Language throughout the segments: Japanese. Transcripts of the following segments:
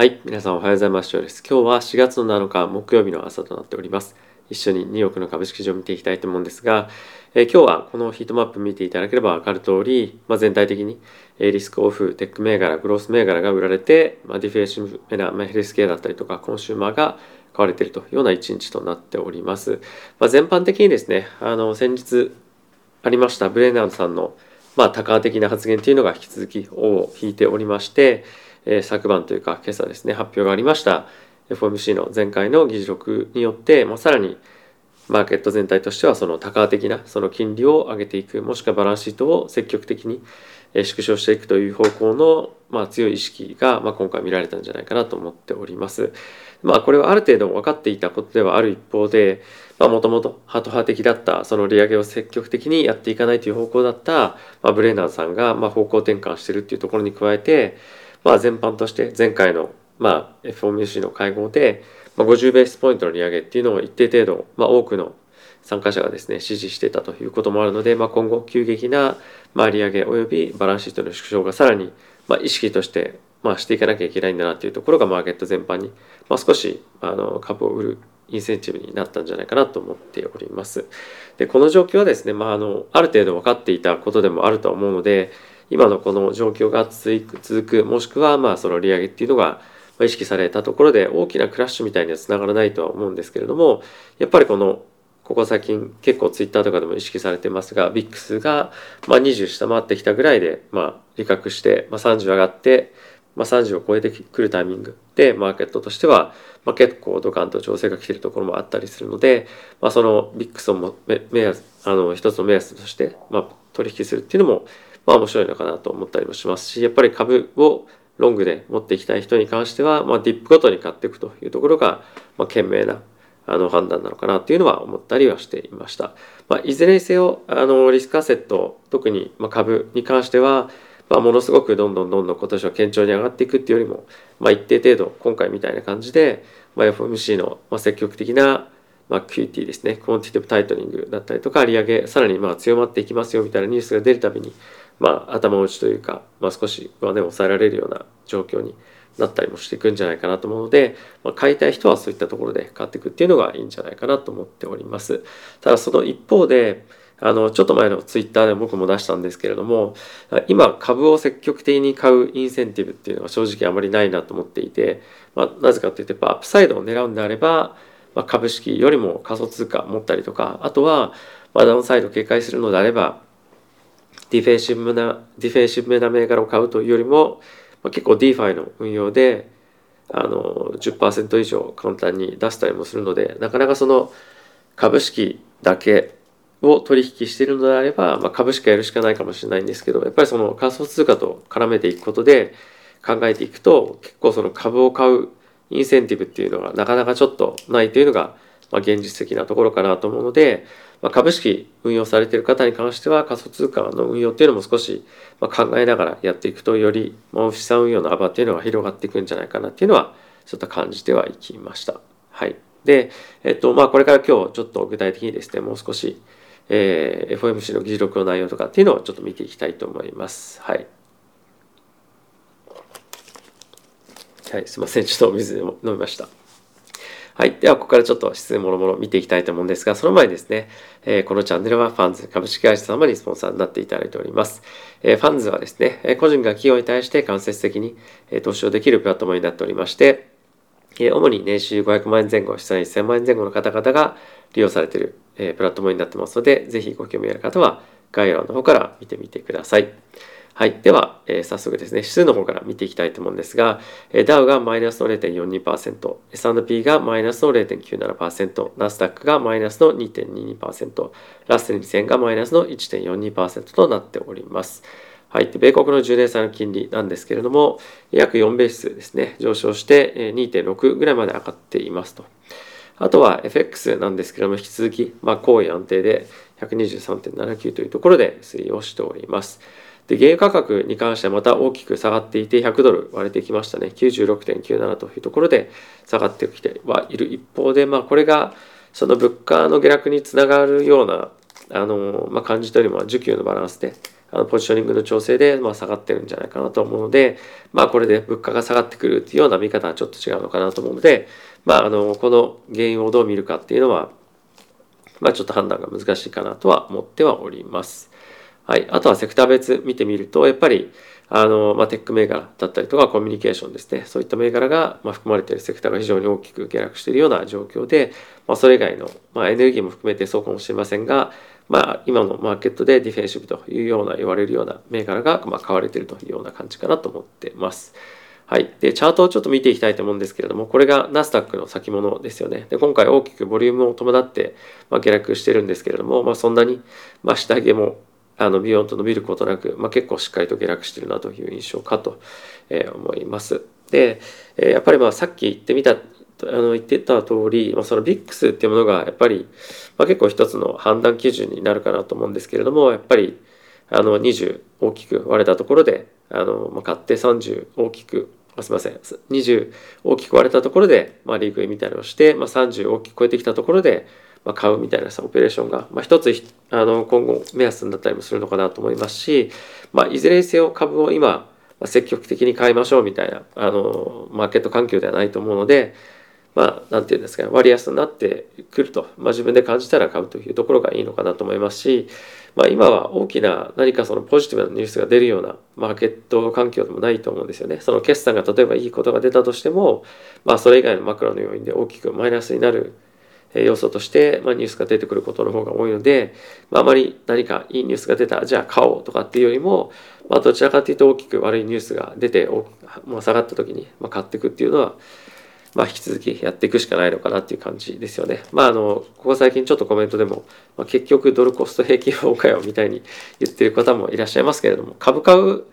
はい、皆さんおはようございます。今日は4月の7日木曜日の朝となっております。一緒にニューヨークの株式市場を見ていきたいと思うんですが、え、今日はこのヒートマップ見ていただければ分かる通り、まあ、全体的に、えリスクオフ、テック銘柄、グロース銘柄が売られて、まあ、ディフェーシブメナ、まあ、ヘルスケアだったりとかコンシューマーが買われているというような一日となっております。まあ、全般的にですね、あの先日ありましたブレーナードさんのまあ、高的な発言というのが引き続き尾を引いておりまして、えー、昨晩というか今朝ですね発表がありました FOMC の前回の議事録によって、まあ、さらにマーケット全体としてはその高的なその金利を上げていくもしくはバランスシートを積極的に縮小していくという方向の、まあ、強い意識が、まあ、今回見られたんじゃないかなと思っております。まあこれはある程度分かっていたことではある一方でもともとハト派的だったその利上げを積極的にやっていかないという方向だった、まあ、ブレーナーさんが、まあ、方向転換してるっていうところに加えて、まあ、全般として前回の、まあ、FOMC の会合で、まあ、50ベースポイントの利上げっていうのを一定程度、まあ、多くの参加者がですね支持してたということもあるので、まあ、今後急激な、まあ、利上げおよびバランスシートの縮小がさらに、まあ、意識としてまあ、していかなきゃいけないんだなというところがマーケット全般に、まあ、少しあの株を売るインセンティブになったんじゃないかなと思っております。でこの状況はですね、まあ、あのある程度分かっていたことでもあると思うので今のこの状況が続く続くもしくはまあその利上げっていうのが意識されたところで大きなクラッシュみたいにはつながらないとは思うんですけれどもやっぱりこのここ最近結構ツイッターとかでも意識されてますが VIX がまあ20下回ってきたぐらいでまあ利確して、まあ、30上がってまあ、30を超えてくるタイミングでマーケットとしては、まあ、結構ドカンと調整が来ているところもあったりするので、まあ、そのビックスをも目安あの一つの目安として、まあ、取引するっていうのも、まあ、面白いのかなと思ったりもしますしやっぱり株をロングで持っていきたい人に関しては、まあ、ディップごとに買っていくというところが、まあ、賢明なあの判断なのかなっていうのは思ったりはしていました。まあ、いずれにせよあのリスクアセット特にま株に関してはまあ、ものすごくどんどんどんどん今年は堅調に上がっていくっていうよりも、まあ、一定程度今回みたいな感じで、まあ、 FOMC の積極的な、まあ、QT ですね quantitative tightening だったりとか利上げさらにまあ強まっていきますよみたいなニュースが出るたびに、まあ、頭打ちというか、まあ、少し上値を抑えられるような状況になったりもしていくんじゃないかなと思うので、まあ、買いたい人はそういったところで買っていくっていうのがいいんじゃないかなと思っております。ただその一方であの、ちょっと前のツイッターで僕も出したんですけれども、今株を積極的に買うインセンティブっていうのは正直あまりないなと思っていて、まあ、なぜかというとやっぱアップサイドを狙うんであれば、まあ、株式よりも仮想通貨持ったりとか、あとは、まあ、ダウンサイド警戒するのであれば、ディフェンシブな、ディフェンシブな銘柄を買うというよりも、まあ、結構 DeFi の運用で、あの、10%以上簡単に出したりもするので、なかなかその株式だけを取引しているのであれば、まあ、株しかやるしかないかもしれないんですけどやっぱりその仮想通貨と絡めていくことで考えていくと結構その株を買うインセンティブっていうのがなかなかちょっとないというのが、まあ、現実的なところかなと思うので、まあ、株式運用されている方に関しては仮想通貨の運用っていうのも少し考えながらやっていくとより、資産運用の幅っていうのが広がっていくんじゃないかなっていうのはちょっと感じてはいきました。はい。で、えっと、まあこれから今日ちょっと具体的にですね、もう少しえー、FOMC の議事録の内容とかっていうのをちょっと見ていきたいと思います。はい。はい、すいません。ちょっとお水で飲みました。はい。では、ここからちょっと質問もろもろ見ていきたいと思うんですが、その前にですね、え、このチャンネルはファンズ株式会社様にスポンサーになっていただいております。え、ファンズはですね、個人が企業に対して間接的に投資をできるプラットフォームになっておりまして、主に年収500万円前後、資産1000万円前後の方々が利用されているえプラットフォームになってますので、ぜひご興味ある方は概要欄の方から見てみてください。はい。では、えー、早速ですね、指数の方から見ていきたいと思うんですが、えー、ダウがマイナスの0.42%、S&P がマイナスの0.97%、ナスダックがマイナスの2.22%、ラッセル2000がマイナスの1.42%となっております。はい。米国の10年債の金利なんですけれども、約4ベースですね、上昇して2.6ぐらいまで上がっていますと。あとは FX なんですけれども、引き続き、まあ、高位安定で123.79というところで推移をしております。で、原油価格に関してはまた大きく下がっていて、100ドル割れてきましたね。96.97というところで下がってきてはいる一方で、まあ、これが、その物価の下落につながるような、あの、まあ、感じというよりも、需給のバランスで、あのポジショニングの調整で、まあ、下がってるんじゃないかなと思うので、まあ、これで物価が下がってくるっていうような見方はちょっと違うのかなと思うので、まあ、あのこの原因をどう見るかっていうのは、まあ、ちょっと判断が難しいかなとは思ってはおります。はい、あとはセクター別見てみるとやっぱりあの、まあ、テック銘柄だったりとかコミュニケーションですねそういった銘柄が、まあ、含まれているセクターが非常に大きく下落しているような状況で、まあ、それ以外の、まあ、エネルギーも含めてそうかもしれませんが、まあ、今のマーケットでディフェンシブというような言われるような銘柄が、まあ、買われているというような感じかなと思ってます。はい。で、チャートをちょっと見ていきたいと思うんですけれども、これがナスダックの先物ですよね。で、今回大きくボリュームを伴って、まあ、下落してるんですけれども、まあ、そんなに、まあ、下げもあのビヨンと伸びることなく、まあ、結構しっかりと下落してるなという印象かと、えー、思います。で、えー、やっぱりまあさっき言ってみたあの言ってた通り、まあ、その VIX っていうものがやっぱり、まあ、結構一つの判断基準になるかなと思うんですけれどもやっぱりあの20大きく割れたところであの、まあ、買って30大きくあすみません20大きく割れたところで、まあ、利食いみたいなのをして、まあ、30大きく超えてきたところでまあ、買うみたいなさオペレーションが、まあ、一つあの今後目安になったりもするのかなと思いますし、まあ、いずれにせよ株を今積極的に買いましょうみたいなあのマーケット環境ではないと思うのでまあ何て言うんですかね割安になってくると、まあ、自分で感じたら買うというところがいいのかなと思いますし、まあ、今は大きな何かそのポジティブなニュースが出るようなマーケット環境でもないと思うんですよね。その決算が例えばいいことが出たとしても、まあ、それ以外のマクロの要因で大きくマイナスになる要素として、まあ、ニュースが出てくることの方が多いので、まあ、あまり何かいいニュースが出たじゃあ買おうとかっていうよりも、まあ、どちらかというと大きく悪いニュースが出て、まあ、下がった時に、ま、買っていくっていうのは、まあ、引き続きやっていくしかないのかなっていう感じですよね。まあ、あの、ここ最近ちょっとコメントでも、まあ、結局ドルコスト平均法かよみたいに言ってる方もいらっしゃいますけれども、株買う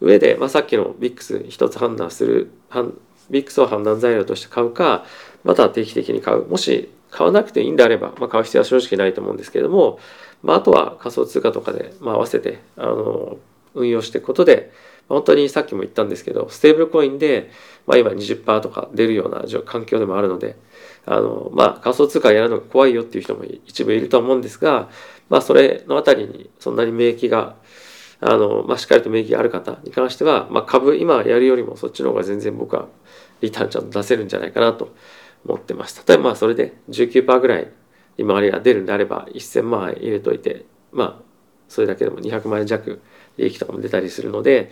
上で、まあ、さっきの VIX 一つ判断する、VIX を判断材料として買うか、また定期的に買う。もし買わなくていいんであれば、まあ、買う必要は正直ないと思うんですけれども、まあ、あとは仮想通貨とかで、まあ、合わせてあの運用していくことで本当にさっきも言ったんですけどステーブルコインで、まあ、今20%とか出るような環境でもあるのであの、まあ、仮想通貨やるのが怖いよっていう人も一部いると思うんですが、まあ、それのあたりにそんなに免疫があの、まあ、しっかりと免疫がある方に関しては、まあ、株今やるよりもそっちの方が全然僕はリターンちゃんと出せるんじゃないかなと持ってます。例えばそれで19%ぐらい利回りが出るんであれば1000万円入れといてまあそれだけでも200万円弱利益とかも出たりするので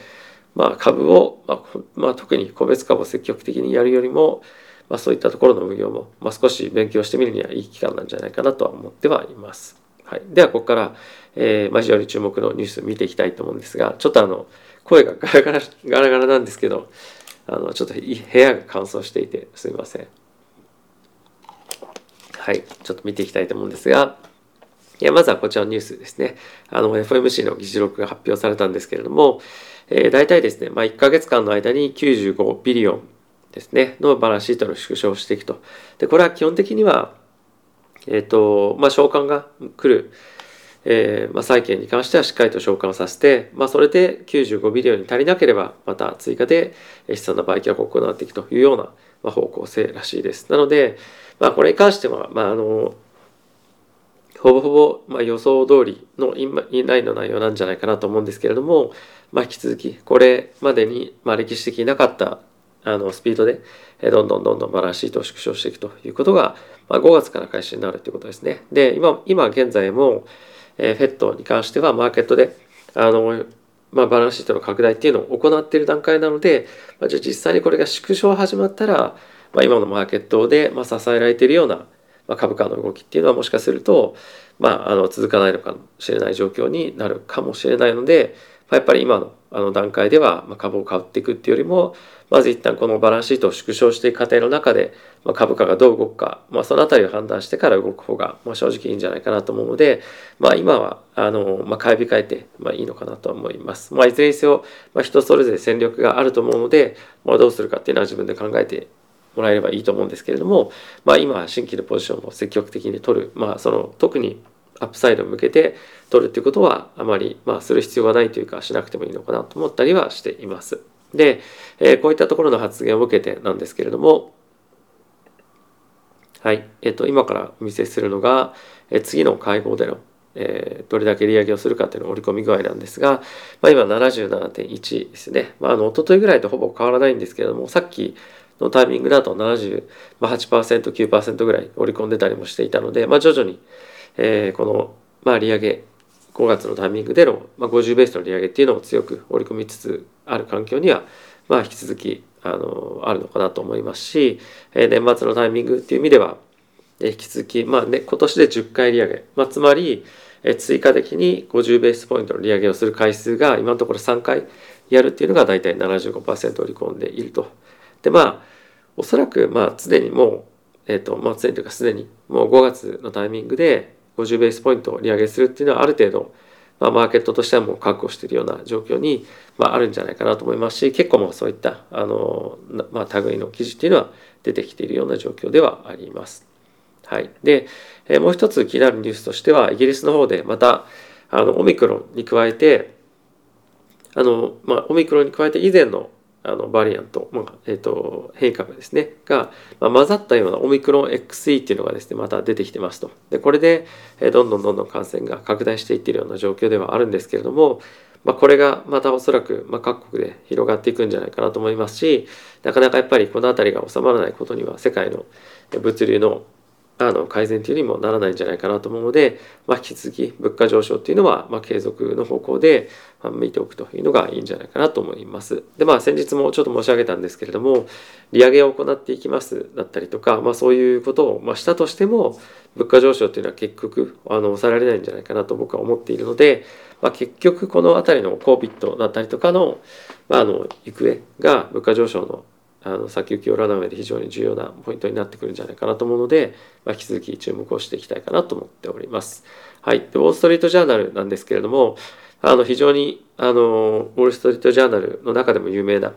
まあ株を、まあ、まあ、特に個別株を積極的にやるよりも、まあ、そういったところの運用も、まあ、少し勉強してみるにはいい期間なんじゃないかなとは思ってはいます。はい、ではここから、えーまあ、非常に注目のニュースを見ていきたいと思うんですがちょっとあの声がガラガラガラガラなんですけどあのちょっと部屋が乾燥していてすみません。はい、ちょっと見ていきたいと思うんですが、いやまずはこちらのニュースですね。あの、FOMC の議事録が発表されたんですけれども、えー、大体ですね、まあ、1ヶ月間の間に95ビリオンですね、のバランスシートの縮小をしていくと。で、これは基本的には、えっ、ー、と、まあ、償還が来る、えー、まあ、債券に関してはしっかりと償還させて、まあ、それで95ビリオンに足りなければ、また追加で資産の売却を行っていくというような、まあ、方向性らしいです。なので、まあ、これに関しては、まあ、あの、ほぼほぼ、まあ、予想通りのインラインの内容なんじゃないかなと思うんですけれども、まあ、引き続き、これまでに、まあ、歴史的になかったあのスピードで、どんどんどんどんバランスシートを縮小していくということが、まあ、5月から開始になるということですね。で、今、今現在も、えー、フェットに関してはマーケットで、あの、まあ、バランスシートの拡大っていうのを行っている段階なので、まあ、じゃあ実際にこれが縮小始まったら、まあ、今のマーケットで、まあ、支えられているような、ま、株価の動きっていうのはもしかすると、まあ、あの続かないのかもしれない状況になるかもしれないので、まあ、やっぱり今のあの段階では、まあ、株を買っていくっていうよりもまず一旦このバランスシートを縮小していく過程の中で、まあ、株価がどう動くか、まあ、そのあたりを判断してから動く方が、まあ、正直いいんじゃないかなと思うので、まあ、今はあの、まあ、買い控えて、まあ、いいのかなと思います。まあ、いずれにせよ、まあ、人それぞれ戦略があると思うので、まあ、どうするかっていうのは自分で考えてもらえればいいと思うんですけれども、まあ、今新規のポジションを積極的に取る、まあ、その特にアップサイドに向けて取るっていうことはあまり、まあ、する必要がないというかしなくてもいいのかなと思ったりはしています。で、えー、こういったところの発言を受けてなんですけれどもはい、えっ、ー、と今からお見せするのが、えー、次の会合での、えー、どれだけ利上げをするかっていうのを織り込み具合なんですが、まあ、今77.1ですね。まあ、あの、一昨日ぐらいとほぼ変わらないんですけれども、さっきのタイミングだと78%、9%ぐらい織り込んでたりもしていたので、まあ、徐々に、えー、この、まあ、利上げ、5月のタイミングでの、まあ、50ベースの利上げっていうのを強く織り込みつつある環境には、まあ、引き続きあのあるのかなと思いますし、えー、年末のタイミングっていう意味では、えー、引き続き、まあね、今年で10回利上げ、まあ、つまり、えー、追加的に50ベースポイントの利上げをする回数が今のところ3回やるっていうのが大体75%織り込んでいると。でまあおそらくまあ常にもう、えっ、ー、とまあ常にというかすでにもう5月のタイミングで50ベースポイントを利上げするっていうのはある程度、まあ、マーケットとしてはもう確保しているような状況に、まあ、あるんじゃないかなと思いますし結構もうそういったあの、まあ、類の記事っていうのは出てきているような状況ではあります。はい、で、えー、もう一つ気になるニュースとしてはイギリスの方でまたあのオミクロンに加えてあの、まあ、オミクロンに加えて以前のあのバリアント、まあえーと、変異株ですね。が、まあ、混ざったようなオミクロン XE っていうのがですねまた出てきてますと。でこれで、え、どんどんどんどん感染が拡大していってるような状況ではあるんですけれども、まあ、これがまたおそらく、ま、各国で広がっていくんじゃないかなと思いますしなかなかやっぱりこの辺りが収まらないことには世界の物流のあの改善というにもならないんじゃないかなと思うので、まあ、引き続き物価上昇っていうのは、まあ、継続の方向で見ておくというのがいいんじゃないかなと思います。でまあ先日もちょっと申し上げたんですけれども利上げを行っていきますだったりとか、まあ、そういうことを、ま、したとしても物価上昇っていうのは結局あの抑えられないんじゃないかなと僕は思っているので、まあ、結局この辺りの COVID だったりとかの,、まあ、あの行方が物価上昇のあの先行きを占う上で非常に重要なポイントになってくるんじゃないかなと思うので、まあ、引き続き注目をしていきたいかなと思っております。はい。で、ウォール・ストリート・ジャーナルなんですけれども、あの非常にあのウォール・ストリート・ジャーナルの中でも有名な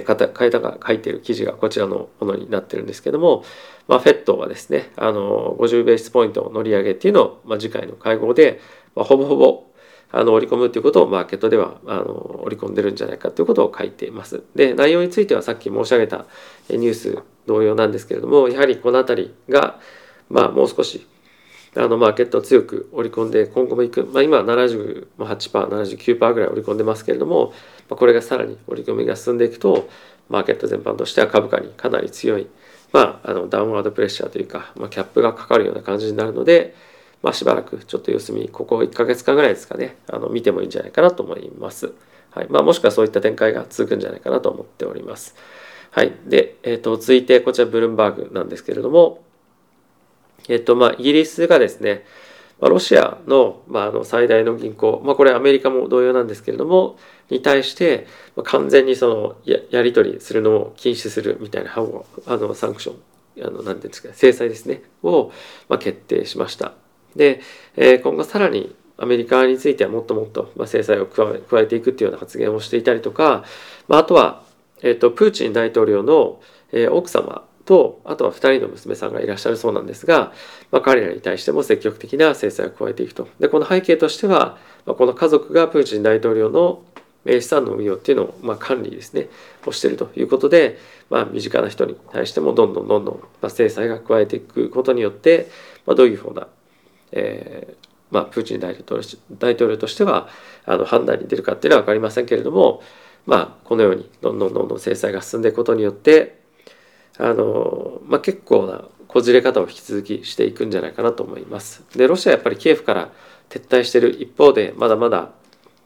方方が書いている記事がこちらのものになってるんですけども、まあ、フェットはですねあの50ベースポイントの乗り上げっていうのを、まあ、次回の会合で、まあ、ほぼほぼあの織り込むということをマーケットではあの織り込んでるんじゃないかということを書いています。で内容についてはさっき申し上げたニュース同様なんですけれどもやはりこの辺りが、まあ、もう少しあのマーケットを強く織り込んで今後もいく、まあ、今78%、79%ぐらい織り込んでますけれども、ま、これがさらに織り込みが進んでいくとマーケット全般としては株価にかなり強い、まあ、あのダウンワードプレッシャーというか、まあ、キャップがかかるような感じになるので、まあ、しばらくちょっと様子見ここ1ヶ月間ぐらいですかね。あの見てもいいんじゃないかなと思います、はい。まあ、もしくはそういった展開が続くんじゃないかなと思っております。はい。で、えーと、続いてこちらブルームバーグなんですけれども。えっ、ー、とまあイギリスがですねまロシアの,、まあ、あの最大の銀行、まあ、これアメリカも同様なんですけれどもに対して完全にそのややり取りするのを禁止するみたいなあのサンクションあの何ていうんですか制裁ですねを、まあ、決定しました。で、えー、今後さらにアメリカについてはもっともっと、まあ、制裁を加え加えていくっていうような発言をしていたりとか、まあ、あとは、えーと、プーチン大統領の、えー、奥様とあとは2人の娘さんがいらっしゃるそうなんですが、まあ、彼らに対しても積極的な制裁を加えていくと。でこの背景としては、まあ、この家族がプーチン大統領の資産の運用っていうのを、まあ、管理ですねをしているということで、まあ、身近な人に対してもどんどんどんどん、まあ、制裁が加えていくことによって、まあ、どういうふうなえーまあ、プーチン大統領大統領としてはあの判断に出るかっていうのは分かりませんけれども、まあ、このようにどんどんどんどん制裁が進んでいくことによってあの、まあ、結構なこじれ方を引き続きしていくんじゃないかなと思います。でロシアはやっぱりキエフから撤退している一方でまだまだ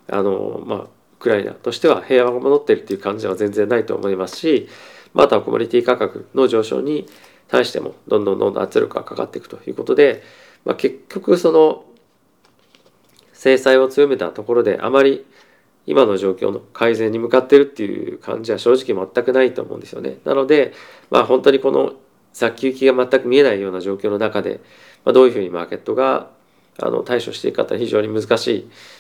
あの、まあ、ウクライナとしては平和が戻っているという感じは全然ないと思いますしまたコモディティ価格の上昇に対してもどんどんどんどん圧力がかかっていくということでまあ、結局その制裁を強めたところであまり今の状況の改善に向かってるっていう感じは正直全くないと思うんですよね。なので、まあ、本当にこの先行きが全く見えないような状況の中で、まあ、どういうふうにマーケットがあの対処していくかは非常に難し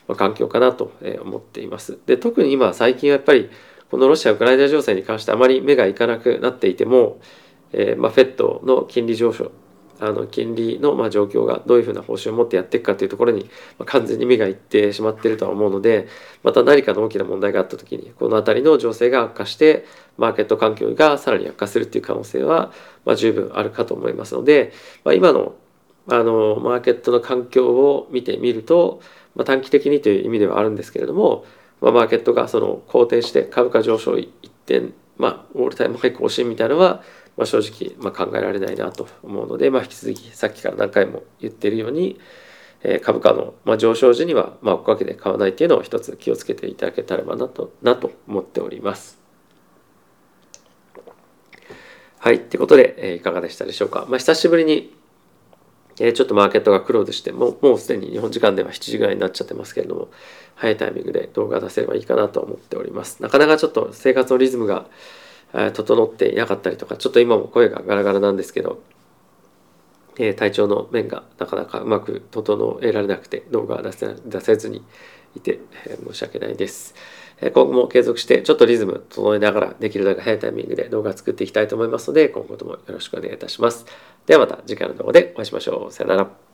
い環境かなと思っています。で特に今最近はやっぱりこのロシア・ウクライナ情勢に関してあまり目がいかなくなっていても、えーまあ、フェットの金利上昇あの金利のま状況がどういうふうな方針を持ってやっていくかというところに完全に目がいってしまっているとは思うのでまた何かの大きな問題があった時にこの辺りの情勢が悪化してマーケット環境がさらに悪化するっていう可能性はま十分あるかと思いますので、まあ、今のあのマーケットの環境を見てみると、まあ、短期的にという意味ではあるんですけれども、まあ、マーケットがその好転して株価上昇一点、まあ、オールタイムハイ更新みたいなのは、まあ、正直、まあ、考えられないなと思うので、まあ、引き続きさっきから何回も言ってるように、え、株価の、まあ、上昇時には、まあ、おかげで買わないっていうのを一つ気をつけていただけたらなとなと思っております。はい。ってことで、え、いかがでしたでしょうか。まあ、久しぶりに、え、ちょっとマーケットがクローズして、もう、もうすでに日本時間では7時ぐらいになっちゃってますけれども、早いタイミングで動画出せればいいかなと思っております。なかなかちょっと生活のリズムが、整っていなかったりとか、ちょっと今も声がガラガラなんですけど、えー、体調の面がなかなかうまく整えられなくて動画は出せ出せずにいて、えー、申し訳ないです。今後も継続してちょっとリズム整えながらできるだけ早いタイミングで動画を作っていきたいと思いますので今後ともよろしくお願いいたします。ではまた次回の動画でお会いしましょう。さよなら。